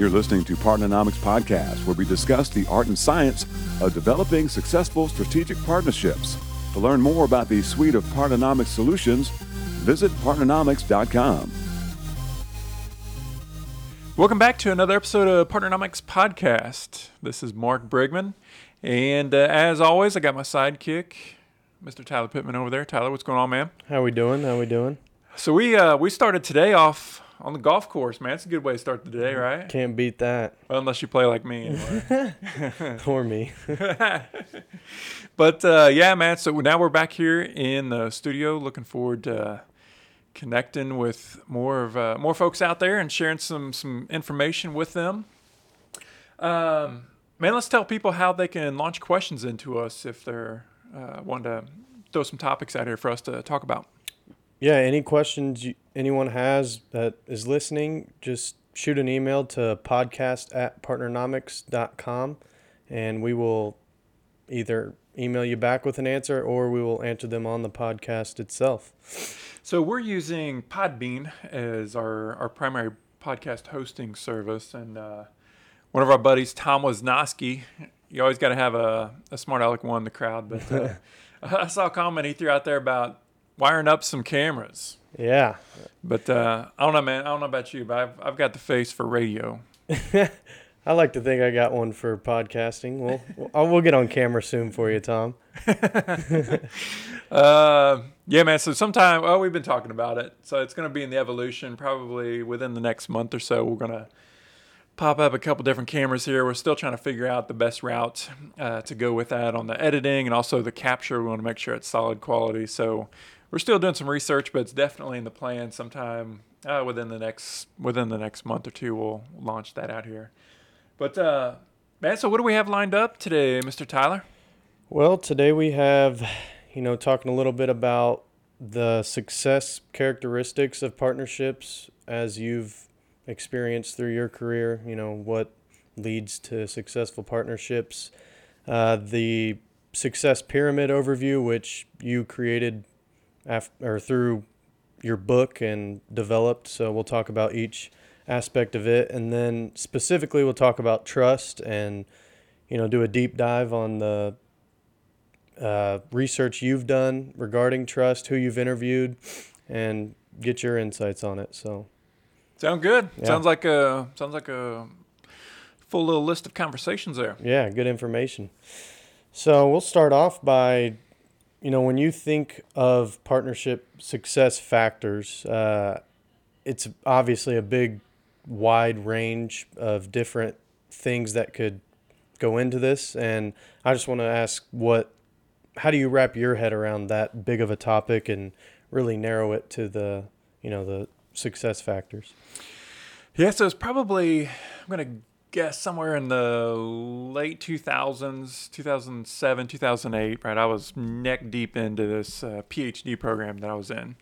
You're listening to Partnernomics Podcast, where we discuss the art and science of developing successful strategic partnerships. To learn more about the suite of Partnernomics solutions, visit partnernomics.com. Welcome back to another episode of Partnernomics Podcast. This is Mark Brigman, and uh, as always, I got my sidekick, Mr. Tyler Pittman over there. Tyler, what's going on, man? How we doing? How we doing? So we uh, we started today off on the golf course, man. It's a good way to start the day, right? Can't beat that. Well, unless you play like me, anyway. or me. but uh, yeah, man. So now we're back here in the studio. Looking forward to uh, connecting with more of uh, more folks out there and sharing some some information with them. Um, man, let's tell people how they can launch questions into us if they're uh, wanting to throw some topics out here for us to talk about. Yeah, any questions you, anyone has that is listening, just shoot an email to podcast at partnernomics.com and we will either email you back with an answer or we will answer them on the podcast itself. So we're using Podbean as our, our primary podcast hosting service. And uh, one of our buddies, Tom Wisnowski, you always got to have a, a smart aleck one in the crowd. But uh, I saw a comment he threw out there about wiring up some cameras. Yeah. But uh, I don't know, man. I don't know about you, but I've, I've got the face for radio. I like to think I got one for podcasting. We'll, we'll, we'll get on camera soon for you, Tom. uh, yeah, man. So sometime, well, we've been talking about it. So it's going to be in the evolution probably within the next month or so. We're going to pop up a couple different cameras here. We're still trying to figure out the best route uh, to go with that on the editing and also the capture. We want to make sure it's solid quality. So we're still doing some research, but it's definitely in the plan. Sometime uh, within the next within the next month or two, we'll launch that out here. But uh, man, so what do we have lined up today, Mr. Tyler? Well, today we have, you know, talking a little bit about the success characteristics of partnerships as you've experienced through your career. You know what leads to successful partnerships. Uh, the success pyramid overview, which you created after or through your book and developed. So we'll talk about each aspect of it, and then specifically we'll talk about trust and you know do a deep dive on the uh, research you've done regarding trust, who you've interviewed, and get your insights on it. So sound good. Yeah. Sounds like a sounds like a full little list of conversations there. Yeah, good information. So we'll start off by you know, when you think of partnership success factors, uh, it's obviously a big, wide range of different things that could go into this. And I just want to ask what, how do you wrap your head around that big of a topic and really narrow it to the, you know, the success factors? Yeah, so it's probably, I'm going to guess somewhere in the late 2000s, 2007, 2008, right? I was neck deep into this uh, PhD program that I was in.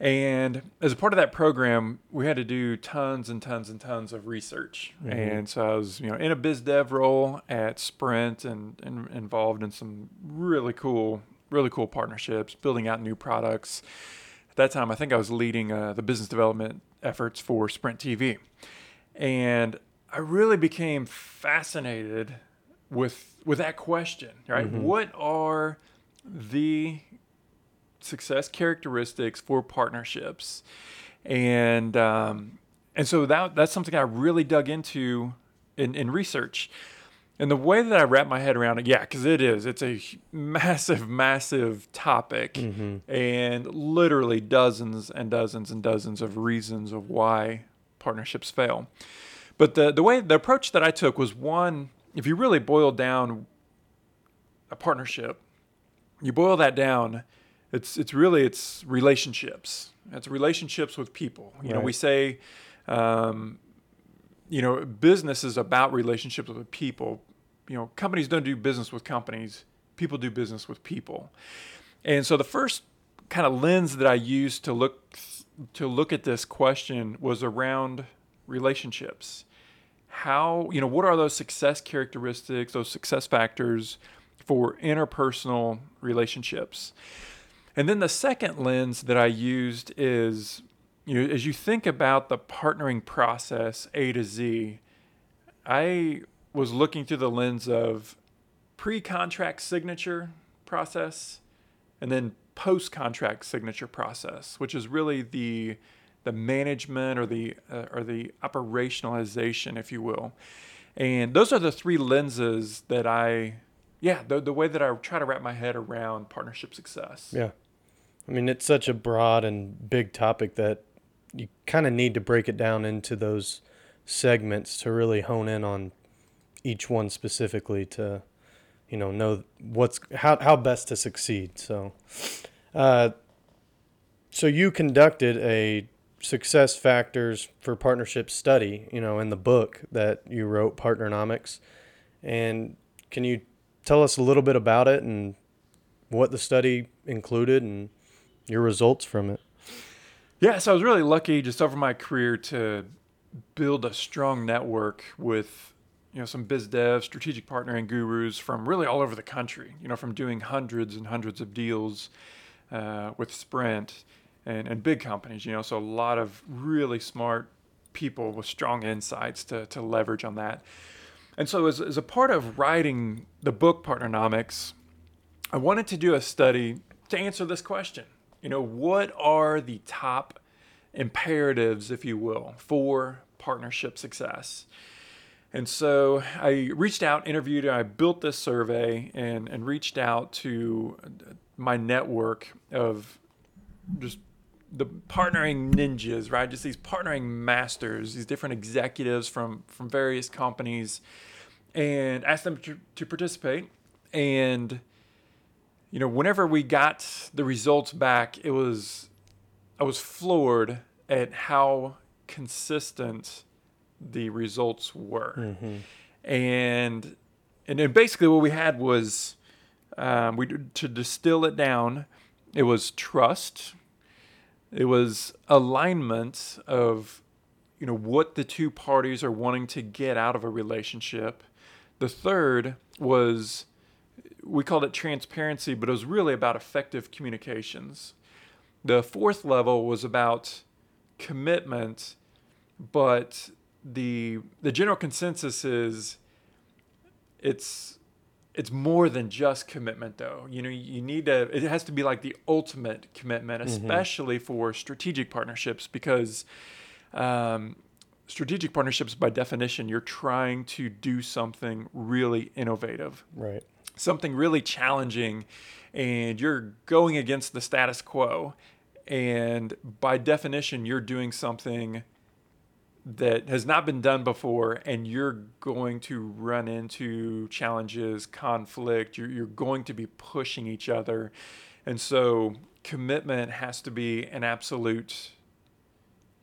And as a part of that program, we had to do tons and tons and tons of research. Mm-hmm. And so I was, you know, in a biz dev role at Sprint and, and involved in some really cool, really cool partnerships, building out new products. At that time, I think I was leading uh, the business development efforts for Sprint TV. And I really became fascinated with with that question, right? Mm-hmm. What are the success characteristics for partnerships? And um, and so that that's something I really dug into in, in research. And the way that I wrap my head around it, yeah, because it is, it's a massive, massive topic, mm-hmm. and literally dozens and dozens and dozens of reasons of why partnerships fail. But the the way the approach that I took was one. If you really boil down a partnership, you boil that down. It's it's really it's relationships. It's relationships with people. You right. know, we say, um, you know, business is about relationships with people. You know, companies don't do business with companies. People do business with people. And so the first kind of lens that I used to look to look at this question was around relationships. How, you know, what are those success characteristics, those success factors for interpersonal relationships? And then the second lens that I used is, you know, as you think about the partnering process A to Z, I was looking through the lens of pre-contract signature process and then post-contract signature process, which is really the the management or the uh, or the operationalization, if you will. And those are the three lenses that I, yeah, the the way that I try to wrap my head around partnership success. Yeah. I mean, it's such a broad and big topic that you kind of need to break it down into those segments to really hone in on each one specifically to you know know what's how how best to succeed so uh, so you conducted a success factors for partnership study you know in the book that you wrote partnernomics. And can you tell us a little bit about it and what the study included and your results from it? Yeah so i was really lucky just over my career to build a strong network with you know some biz dev strategic partnering gurus from really all over the country you know from doing hundreds and hundreds of deals uh, with sprint and, and big companies you know so a lot of really smart people with strong insights to, to leverage on that and so as, as a part of writing the book partnernomics i wanted to do a study to answer this question you know what are the top imperatives, if you will, for partnership success. And so I reached out, interviewed, I built this survey and, and reached out to my network of just the partnering ninjas, right? Just these partnering masters, these different executives from, from various companies, and asked them to, to participate. And, you know, whenever we got the results back, it was I was floored at how consistent the results were. Mm-hmm. And and then basically what we had was um, we to distill it down. It was trust. It was alignment of you know what the two parties are wanting to get out of a relationship. The third was we called it transparency, but it was really about effective communications. The fourth level was about commitment, but the the general consensus is it's it's more than just commitment though you know you need to it has to be like the ultimate commitment mm-hmm. especially mm-hmm. for strategic partnerships because um, strategic partnerships by definition you're trying to do something really innovative right something really challenging and you're going against the status quo and by definition you're doing something that has not been done before and you're going to run into challenges conflict you're, you're going to be pushing each other and so commitment has to be an absolute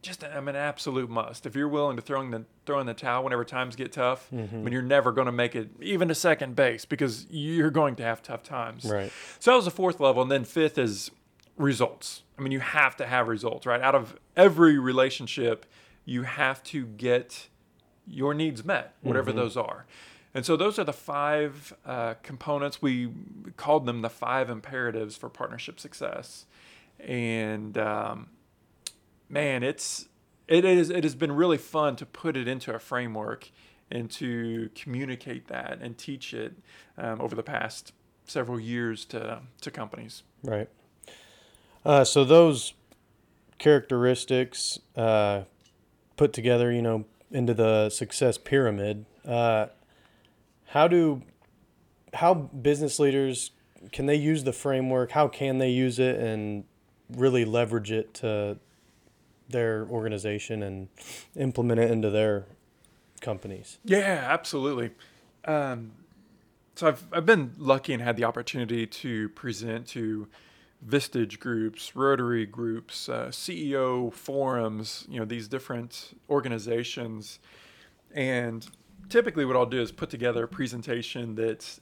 just I mean, an absolute must. If you're willing to throw in the throw in the towel whenever times get tough, mm-hmm. I mean, you're never going to make it even to second base because you're going to have tough times. Right. So that was the fourth level, and then fifth is results. I mean, you have to have results, right? Out of every relationship, you have to get your needs met, whatever mm-hmm. those are. And so those are the five uh, components. We called them the five imperatives for partnership success. And um, man, it's it is it has been really fun to put it into a framework and to communicate that and teach it um, over the past several years to to companies. Right. Uh, so those characteristics uh, put together, you know, into the success pyramid. Uh, how do how business leaders can they use the framework? How can they use it and really leverage it to their organization and implement it into their companies? Yeah, absolutely. Um, so I've I've been lucky and had the opportunity to present to Vistage groups, Rotary groups, uh, CEO forums, you know, these different organizations. And typically, what I'll do is put together a presentation that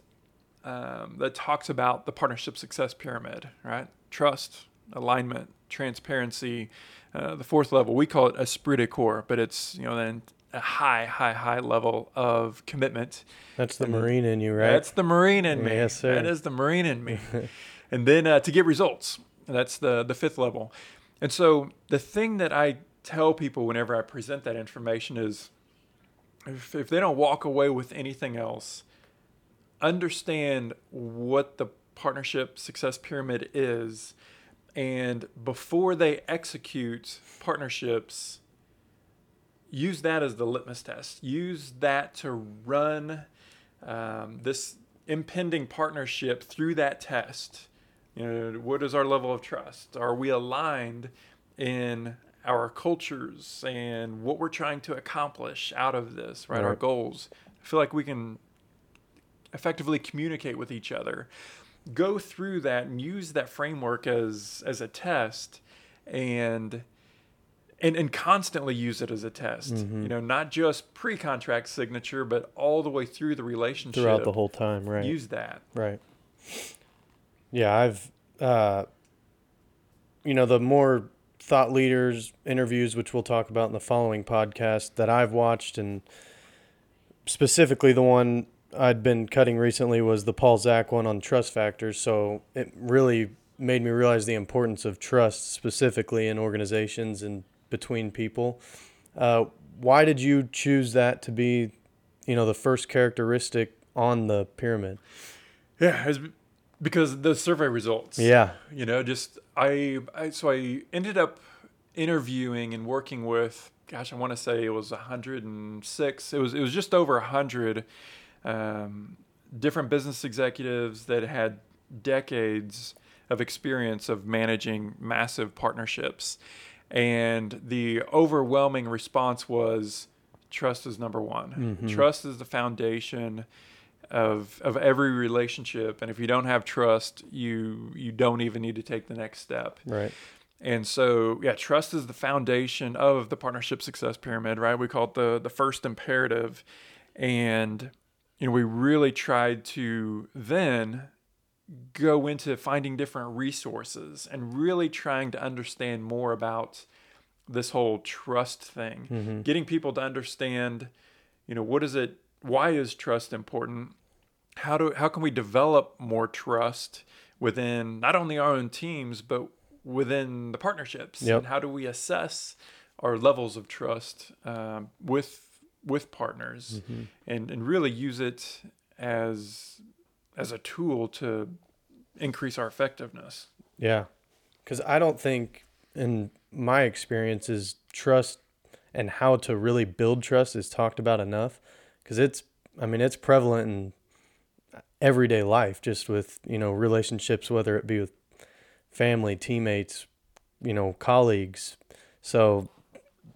um, that talks about the partnership success pyramid, right? Trust, alignment, transparency. Uh, the fourth level, we call it esprit de corps, but it's you know then a high, high, high level of commitment. That's the and Marine in you, right? That's the Marine in me. Yes, sir. That is the Marine in me. and then uh, to get results. That's the the fifth level. And so the thing that I tell people whenever I present that information is if, if they don't walk away with anything else, understand what the partnership success pyramid is. And before they execute partnerships, use that as the litmus test. Use that to run um, this impending partnership through that test. You know, what is our level of trust? Are we aligned in our cultures and what we're trying to accomplish out of this, right? Our goals. I feel like we can effectively communicate with each other. Go through that and use that framework as as a test and and, and constantly use it as a test. Mm-hmm. You know, not just pre-contract signature, but all the way through the relationship. Throughout the whole time, right? Use that. Right. Yeah, I've, uh, you know, the more thought leaders interviews, which we'll talk about in the following podcast, that I've watched, and specifically the one I'd been cutting recently was the Paul Zak one on trust factors. So it really made me realize the importance of trust specifically in organizations and between people. Uh, why did you choose that to be, you know, the first characteristic on the pyramid? Yeah, because the survey results. Yeah. you know just I, I so i ended up interviewing and working with gosh i want to say it was 106 it was it was just over 100 um, different business executives that had decades of experience of managing massive partnerships and the overwhelming response was trust is number one trust is the foundation of of every relationship and if you don't have trust you you don't even need to take the next step. Right. and so yeah trust is the foundation of the partnership success pyramid right? We call it the the first imperative. And you know we really tried to then go into finding different resources and really trying to understand more about this whole trust thing. Mm-hmm. Getting people to understand you know what is it why is trust important how do how can we develop more trust within not only our own teams but within the partnerships Yep. and how do we assess our levels of trust um, with with partners and and really use it as as a tool to increase our effectiveness Yeah. Because I don't think, in my experience, is trust and how to really build trust is talked about enough. Because it's, I mean, it's prevalent in everyday life, just with, you know, relationships, whether it be with family, teammates, you know, colleagues. So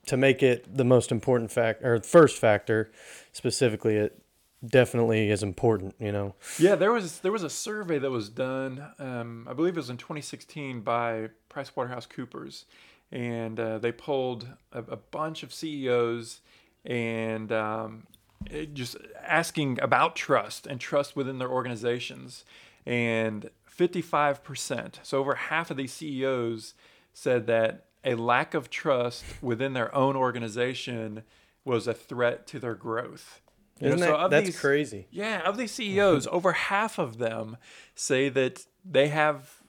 to make it the most important fact or first factor specifically, it definitely is important, you know. Yeah, there was there was a survey that was done. Um, I believe it was in 2016 by PricewaterhouseCoopers, and uh, they polled a, a bunch of CEOs and um, Uh, just asking about trust and trust within their organizations. And 55%, so over half of these CEOs said that a lack of trust within their own organization was a threat to their growth. You Isn't so that, of that's these- crazy. yeah, of these CEOs, over half of them say that they have,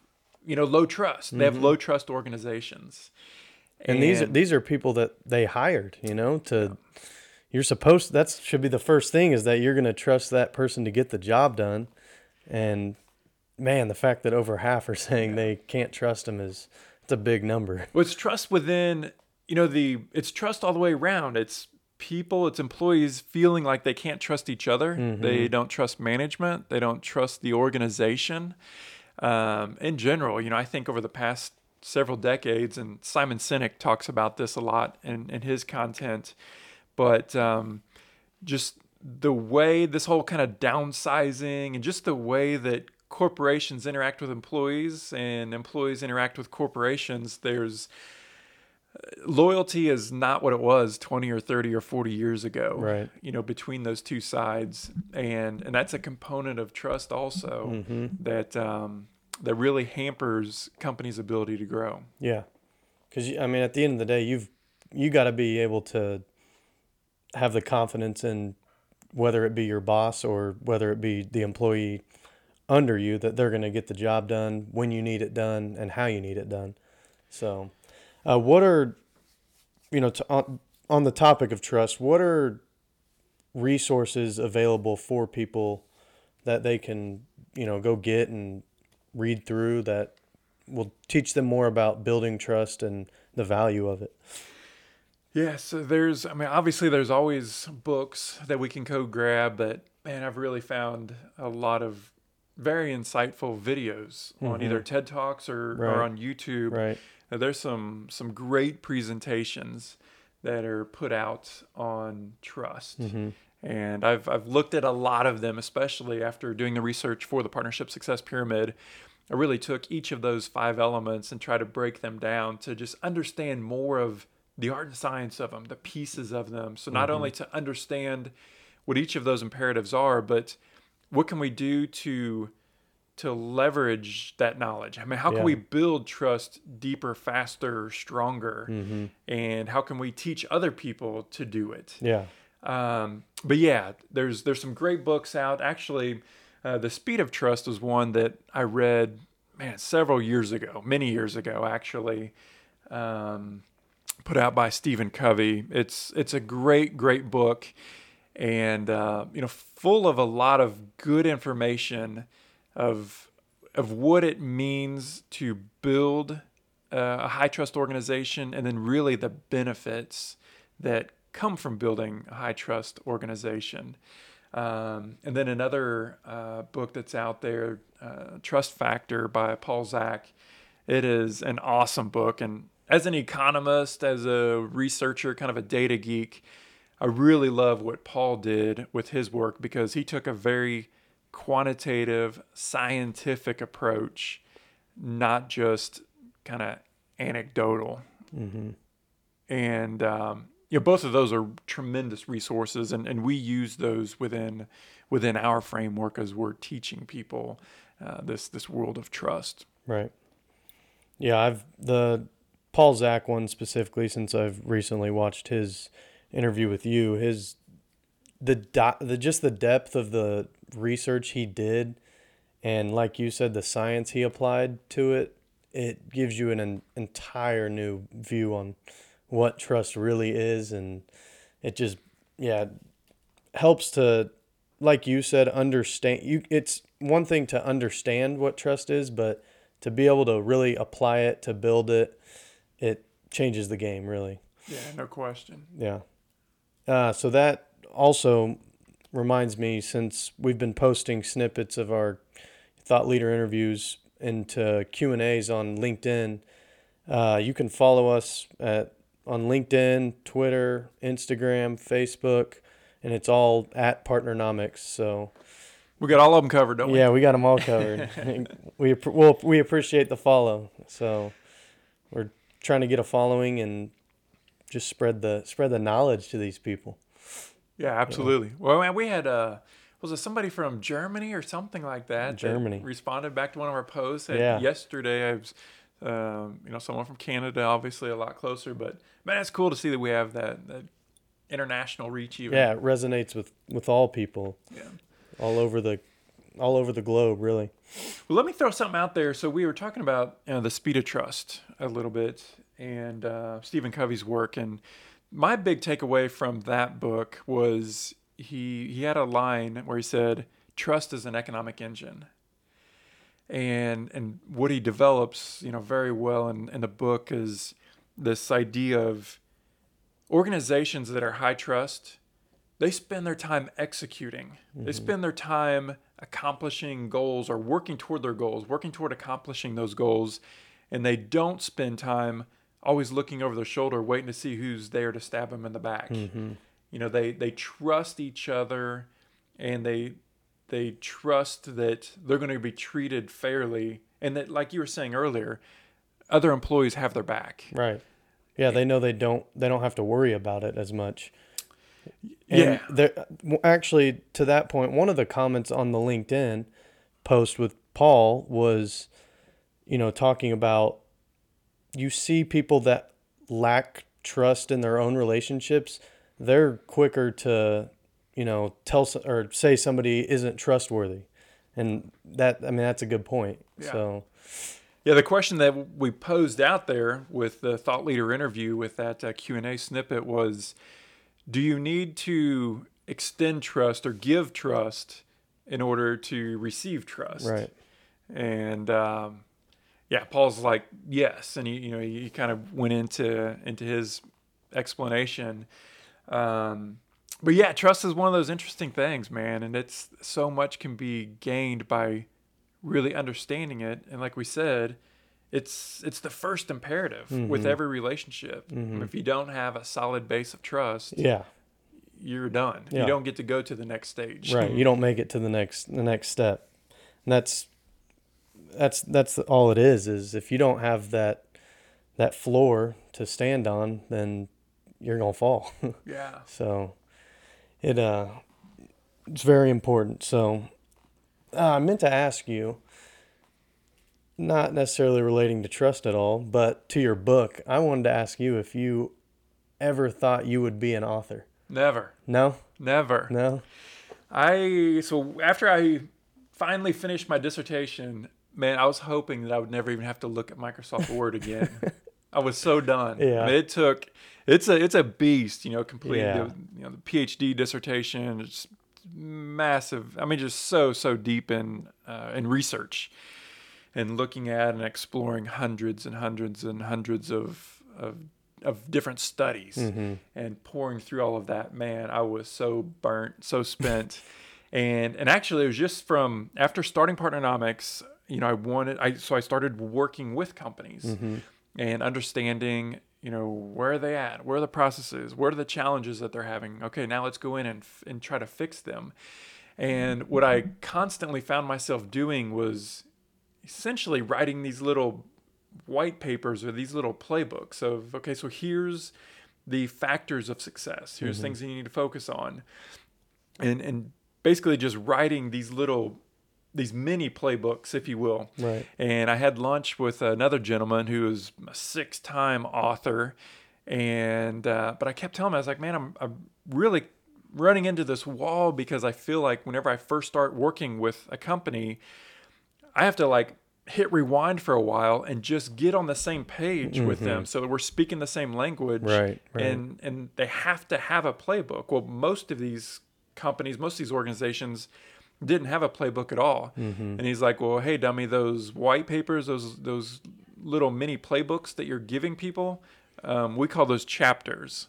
you know, low trust. They have mm-hmm. low trust organizations. and these are, these are people that they hired you know to you're supposed that should be the first thing is that you're going to trust that person to get the job done and man the fact that over half are saying they can't trust them is it's a big number Well, it's trust within, you know, the it's trust all the way around. It's people, it's employees feeling like they can't trust each other. They don't trust management. They don't trust the organization. Um, in general, you know, I think over the past several decades, and Simon Sinek talks about this a lot in, in his content, but um, just the way this whole kind of downsizing and just the way that corporations interact with employees and employees interact with corporations, there's loyalty is not what it was 20 or 30 or 40 years ago Right. you know between those two sides. And and that's a component of trust also that um that really hampers companies ability to grow. Yeah. Because i mean at the end of the day you've you got to be able to have the confidence in whether it be your boss or whether it be the employee under you that they're going to get the job done when you need it done and how you need it done so uh, what are you know to, on, on the topic of trust what are resources available for people that they can, you know, go get and read through that will teach them more about building trust and the value of it. Yeah, so there's, I mean, obviously there's always books that we can go grab, but man, I've really found a lot of very insightful videos on Mhm. either TED Talks or, Right. or on YouTube. Right. Uh, There's some some great presentations that are put out on trust. hmm And I've, I've looked at a lot of them, especially after doing the research for the Partnership Success Pyramid. I really took each of those five elements and tried to break them down to just understand more of the art and science of them, the pieces of them. So, not only to understand what each of those imperatives are, but what can we do to to leverage that knowledge? I mean, how can we build trust deeper, faster, stronger? hmm And how can we teach other people to do it? Yeah. Um, but yeah, there's there's some great books out. Actually, uh, the Speed of Trust was one that I read, man, several years ago, many years ago, actually. Um, put out by Stephen Covey. It's it's a great great book, and uh, you know, full of a lot of good information of of what it means to build uh, a high trust organization, and then really the benefits that come from building a high trust organization. Um, and then another uh, book that's out there, uh, Trust Factor by Paul Zak. It is an awesome book. And as an economist, as a researcher, kind of a data geek, I really love what Paul did with his work because he took a very quantitative, scientific approach, not just kind of anecdotal. Hmm and um, you know both of those are tremendous resources and, and we use those within within our framework as we're teaching people uh, this this world of trust. Right. Yeah, I've the Paul Zak one specifically since I've recently watched his interview with you. His the the just the depth of the research he did, and like you said, the science he applied to it. It gives you an, en- entire new view on what trust really is, and it just yeah helps to like you said understand you it's one thing to understand what trust is but to be able to really apply it to build it it changes the game really. Yeah no question. Yeah. Uh, so that also reminds me since we've been posting snippets of our thought leader interviews into q and a's on linkedin uh, you can follow us at, on linkedin twitter instagram facebook and it's all at partnernomics so. We got all of them covered don't we? Yeah, we got them all covered. we well, we appreciate the follow. So trying to get a following and just spread the spread the knowledge to these people. yeah absolutely well man, we had uh was it somebody from Germany or something like that that Germany. responded back to one of our posts and Yeah. yesterday I was um, you know someone from Canada obviously a lot closer but man it's cool to see that we have that, that international reach even Yeah, it resonates with with all people yeah. all over the all over the globe, really. Well, let me throw something out there. So we were talking about you know, the speed of trust a little bit, and uh, Stephen Covey's work. And my big takeaway from that book was he he had a line where he said, "Trust is an economic engine." And and what he develops, you know, very well in, in the book is this idea of organizations that are high trust. They spend their time executing. They spend their time accomplishing goals or working toward their goals, working toward accomplishing those goals, and they don't spend time always looking over their shoulder, waiting to see who's there to stab them in the back. Mm-hmm. You know, they they trust each other, and they they trust that they're going to be treated fairly, and that, like you were saying earlier, other employees have their back. Right. Yeah, they know they don't they don't have to worry about it as much. Yeah. There, actually, to that point, one of the comments on the LinkedIn post with Paul was, you know, talking about you see people that lack trust in their own relationships, they're quicker to, you know, tell or say somebody isn't trustworthy. And that, I mean, that's a good point. Yeah. So, Yeah, the question that we posed out there with the thought leader interview with that uh, Q and A snippet was, do you need to extend trust or give trust in order to receive trust. Right. And um, yeah, Paul's like yes, and he you know he, he kind of went into into his explanation. Um, but yeah, trust is one of those interesting things, man, and it's so much can be gained by really understanding it. And like we said, it's it's the first imperative with every relationship. If you don't have a solid base of trust, Yeah. you're done. Yeah. You don't get to go to the next stage. Right. You don't make it to the next the next step. And that's that's that's all it is is if you don't have that that floor to stand on, then you're going to fall. yeah. so it uh it's very important. So uh, I meant to ask you not necessarily relating to trust at all, but to your book. I wanted to ask you if you ever thought you would be an author. Never. No? Never. No? I so after I finally finished my dissertation, man, I was hoping that I would never even have to look at Microsoft Word again. I was so done. Yeah. I mean, it took it's a it's a beast, you know, completing Yeah. the you know the PhD dissertation. It's massive. I mean, just so so deep in uh, in research and looking at and exploring hundreds and hundreds and hundreds of of of different studies Mm-hmm. and pouring through all of that man i was so burnt so spent. And and actually it was just from after starting partnernomics you know i wanted i so i started working with companies Mm-hmm. and understanding you know where are they at? Where are the processes? What are the challenges that they're having? Okay now let's go in and f- and try to fix them. And what i constantly found myself doing was essentially writing these little white papers or these little playbooks of okay so here's the factors of success. Here's things that you need to focus on. And and basically just writing these little these mini playbooks if you will. Right. and i had lunch with another gentleman who is a six-time author. And uh, but i kept telling him i was like man i'm, I'm really running into this wall because i feel like whenever i first start working with a company I have to like hit rewind for a while and just get on the same page with them so that we're speaking the same language. Mm-hmm. Right, right. And and they have to have a playbook. Well, most of these companies, most of these organizations didn't have a playbook at all. Mm-hmm. And he's like, "Well, hey dummy, those white papers, those those little mini playbooks that you're giving people, um, we call those chapters.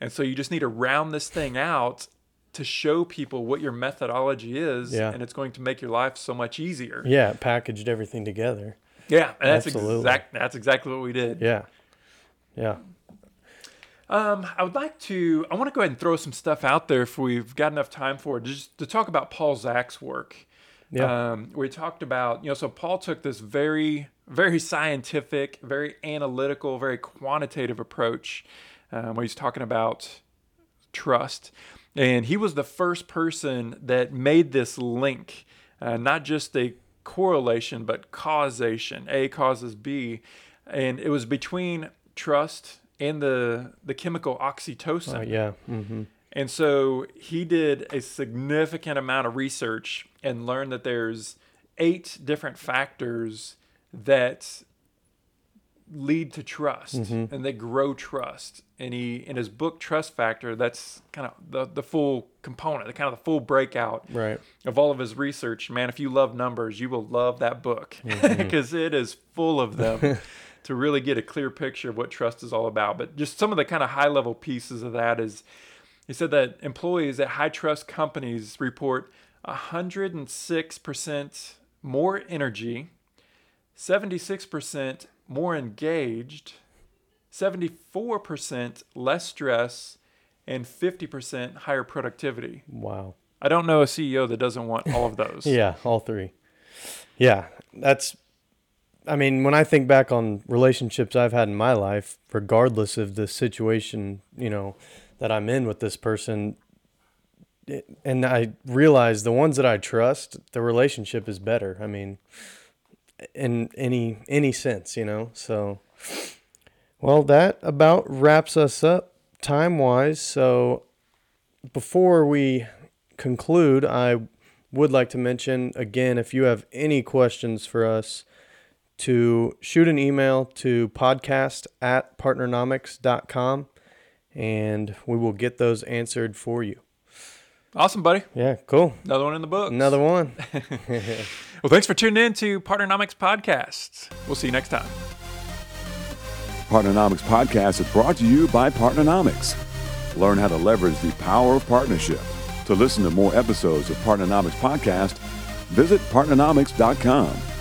And so you just need to round this thing out to show people what your methodology is, Yeah. and it's going to make your life so much easier. Yeah, packaged everything together. Yeah, and that's Absolutely. exact. That's exactly what we did. Yeah. Yeah. Um, I would like to. I want to go ahead and throw some stuff out there if we've got enough time for it, just to talk about Paul Zak's work. Yeah. Um, we talked about, you know, so Paul took this very, very scientific, very analytical, very quantitative approach um, where he's talking about trust. And he was the first person that made this link, uh, not just a correlation, but causation. A causes B. And it was between trust and the, the chemical oxytocin. Oh, yeah. Mm-hmm. And so he did a significant amount of research and learned that there's eight different factors that lead to trust mm-hmm. and they grow trust. And he in his book Trust Factor, that's kind of the, the full component, the kind of the full breakout Right. of all of his research. Man, if you love numbers, you will love that book mm-hmm. because is full of them to really get a clear picture of what trust is all about. But just some of the kind of high level pieces of that is he said that employees at high trust companies report 106% more energy, 76% more engaged, 74% less stress, and 50% higher productivity. Wow. I don't know a CEO that doesn't want all of those. Yeah, all three. Yeah, that's. I mean, when I think back on relationships I've had in my life, regardless of the situation, you know, that I'm in with this person, it, and I realize the ones that I trust, the relationship is better. I mean, in any any sense, you know. So, well, that about wraps us up time wise. So, before we conclude, I would like to mention again if you have any questions for us to shoot an email to podcast at partnernomics.com and we will get those answered for you. Awesome, buddy. Yeah, cool. Another one in the book. Another one. well, thanks for tuning in to Partnernomics Podcast. We'll see you next time. Partnernomics Podcast is brought to you by Partnernomics. Learn how to leverage the power of partnership. To listen to more episodes of Partnernomics Podcast, visit partnernomics.com.